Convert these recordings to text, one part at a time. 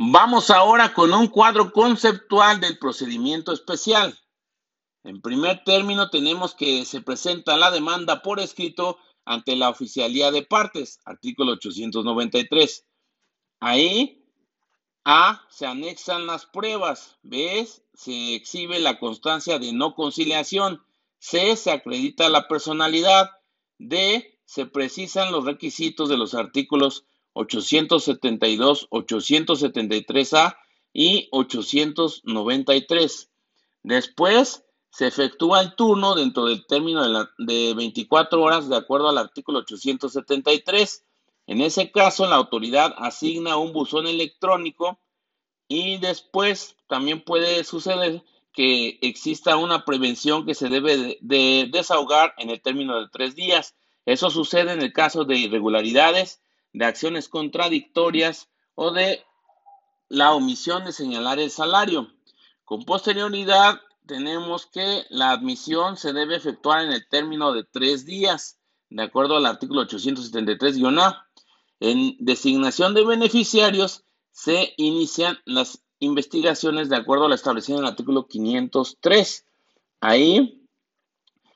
Vamos ahora con un cuadro conceptual del procedimiento especial. En primer término, tenemos que se presenta la demanda por escrito ante la oficialía de partes, artículo 893. Ahí, A, se anexan las pruebas, B, se exhibe la constancia de no conciliación, C, se acredita la personalidad, D, se precisan los requisitos de los artículos 872, 873A y 893. Después, se efectúa el turno dentro del término de, de 24 horas de acuerdo al artículo 873. En ese caso, la autoridad asigna un buzón electrónico y después también puede suceder que exista una prevención que se debe de, desahogar en el término de tres días. Eso sucede en el caso de irregularidades, de acciones contradictorias o de la omisión de señalar el salario. Con posterioridad, tenemos que la admisión se debe efectuar en el término de tres días, de acuerdo al artículo 873-A. En designación de beneficiarios se inician las investigaciones de acuerdo a lo establecido en el artículo 503. Ahí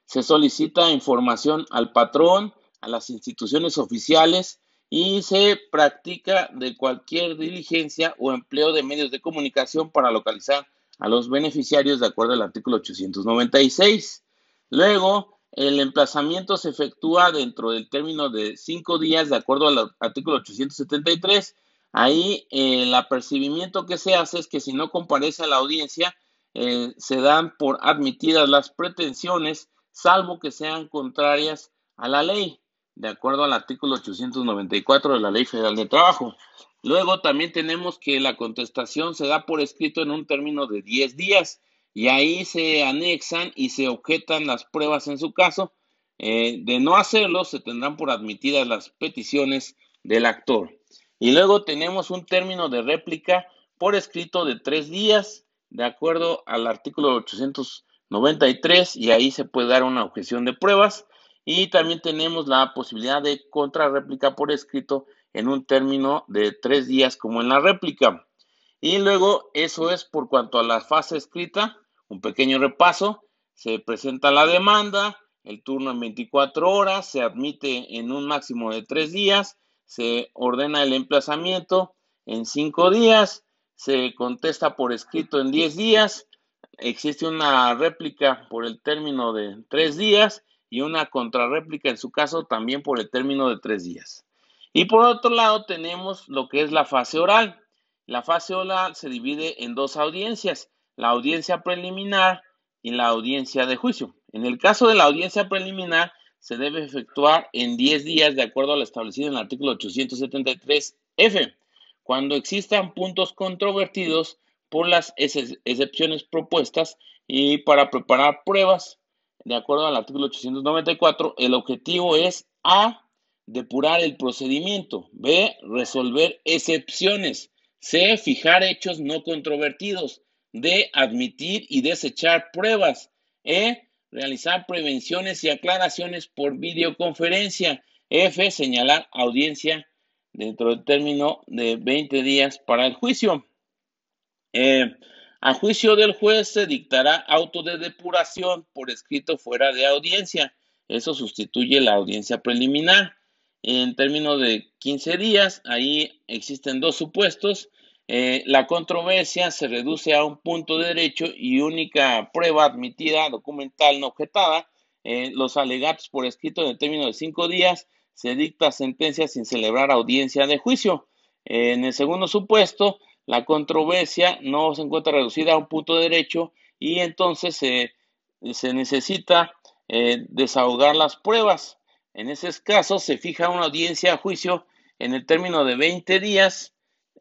se solicita información al patrón, a las instituciones oficiales y se practica de cualquier diligencia o empleo de medios de comunicación para localizar a los beneficiarios de acuerdo al artículo 896. Luego, el emplazamiento se efectúa dentro del término de cinco días de acuerdo al artículo 873 Ahí eh, el apercibimiento que se hace es que si no comparece a la audiencia, eh, se dan por admitidas las pretensiones, salvo que sean contrarias a la ley, de acuerdo al artículo 894 de la Ley Federal de Trabajo. Luego también tenemos que la contestación se da por escrito en un término de 10 días y ahí se anexan y se objetan las pruebas en su caso. Eh, de no hacerlo, se tendrán por admitidas las peticiones del actor. Y luego tenemos un término de réplica por escrito de tres días, de acuerdo al artículo 893, y ahí se puede dar una objeción de pruebas. Y también tenemos la posibilidad de contrarréplica por escrito en un término de tres días, como en la réplica. Y luego, eso es por cuanto a la fase escrita, un pequeño repaso. Se presenta la demanda, el turno en 24 horas, se admite en un máximo de tres días se ordena el emplazamiento en cinco días, se contesta por escrito en diez días, existe una réplica por el término de tres días y una contrarréplica en su caso también por el término de tres días. Y por otro lado tenemos lo que es la fase oral. La fase oral se divide en dos audiencias, la audiencia preliminar y la audiencia de juicio. En el caso de la audiencia preliminar, se debe efectuar en 10 días de acuerdo a lo establecido en el artículo 873F, cuando existan puntos controvertidos por las excepciones propuestas y para preparar pruebas de acuerdo al artículo 894, el objetivo es A, depurar el procedimiento, B, resolver excepciones, C, fijar hechos no controvertidos, D, admitir y desechar pruebas, E, realizar prevenciones y aclaraciones por videoconferencia. F, señalar audiencia dentro del término de 20 días para el juicio. Eh, a juicio del juez se dictará auto de depuración por escrito fuera de audiencia. Eso sustituye la audiencia preliminar. En términos de 15 días, ahí existen dos supuestos. Eh, la controversia se reduce a un punto de derecho y única prueba admitida, documental no objetada. Eh, los alegatos por escrito en el término de cinco días se dicta sentencia sin celebrar audiencia de juicio. en el segundo supuesto, la controversia no se encuentra reducida a un punto de derecho y entonces se necesita eh, desahogar las pruebas. En ese caso, se fija una audiencia a juicio en el término de 20 días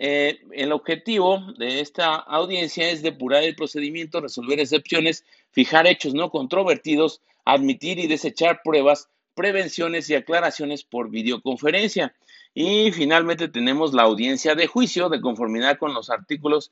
eh, el objetivo de esta audiencia es depurar el procedimiento, resolver excepciones, fijar hechos no controvertidos, admitir y desechar pruebas, prevenciones y aclaraciones por videoconferencia. Y finalmente tenemos la audiencia de juicio de conformidad con los artículos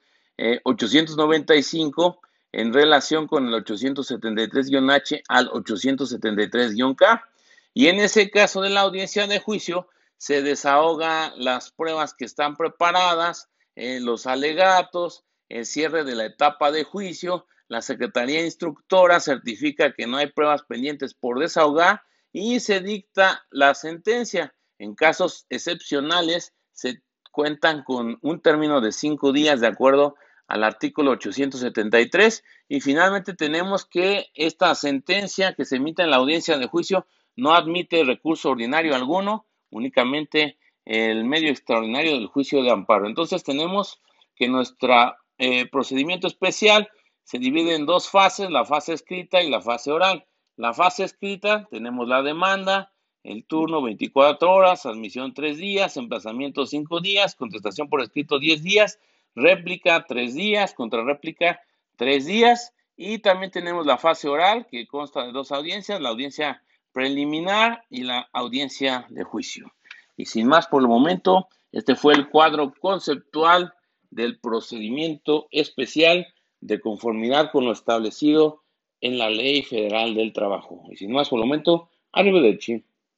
895 eh, en relación con el 873-H al 873-K. Y en ese caso de la audiencia de juicio, se desahoga las pruebas que están preparadas, eh, los alegatos, el cierre de la etapa de juicio, la Secretaría Instructora certifica que no hay pruebas pendientes por desahogar y se dicta la sentencia. En casos excepcionales se cuentan con un término de cinco días de acuerdo al artículo 873 y finalmente tenemos que esta sentencia que se emite en la audiencia de juicio no admite recurso ordinario alguno, únicamente el medio extraordinario del juicio de amparo. Entonces tenemos que nuestro eh, procedimiento especial se divide en dos fases, la fase escrita y la fase oral. La fase escrita tenemos la demanda, el turno 24 horas, admisión 3 días, emplazamiento 5 días, contestación por escrito 10 días, réplica 3 días, contrarréplica 3 días y también tenemos la fase oral que consta de dos audiencias, la audiencia preliminar y la audiencia de juicio. Y sin más por el momento, este fue el cuadro conceptual del procedimiento especial de conformidad con lo establecido en la Ley Federal del Trabajo. Y sin más por el momento, arrivederci.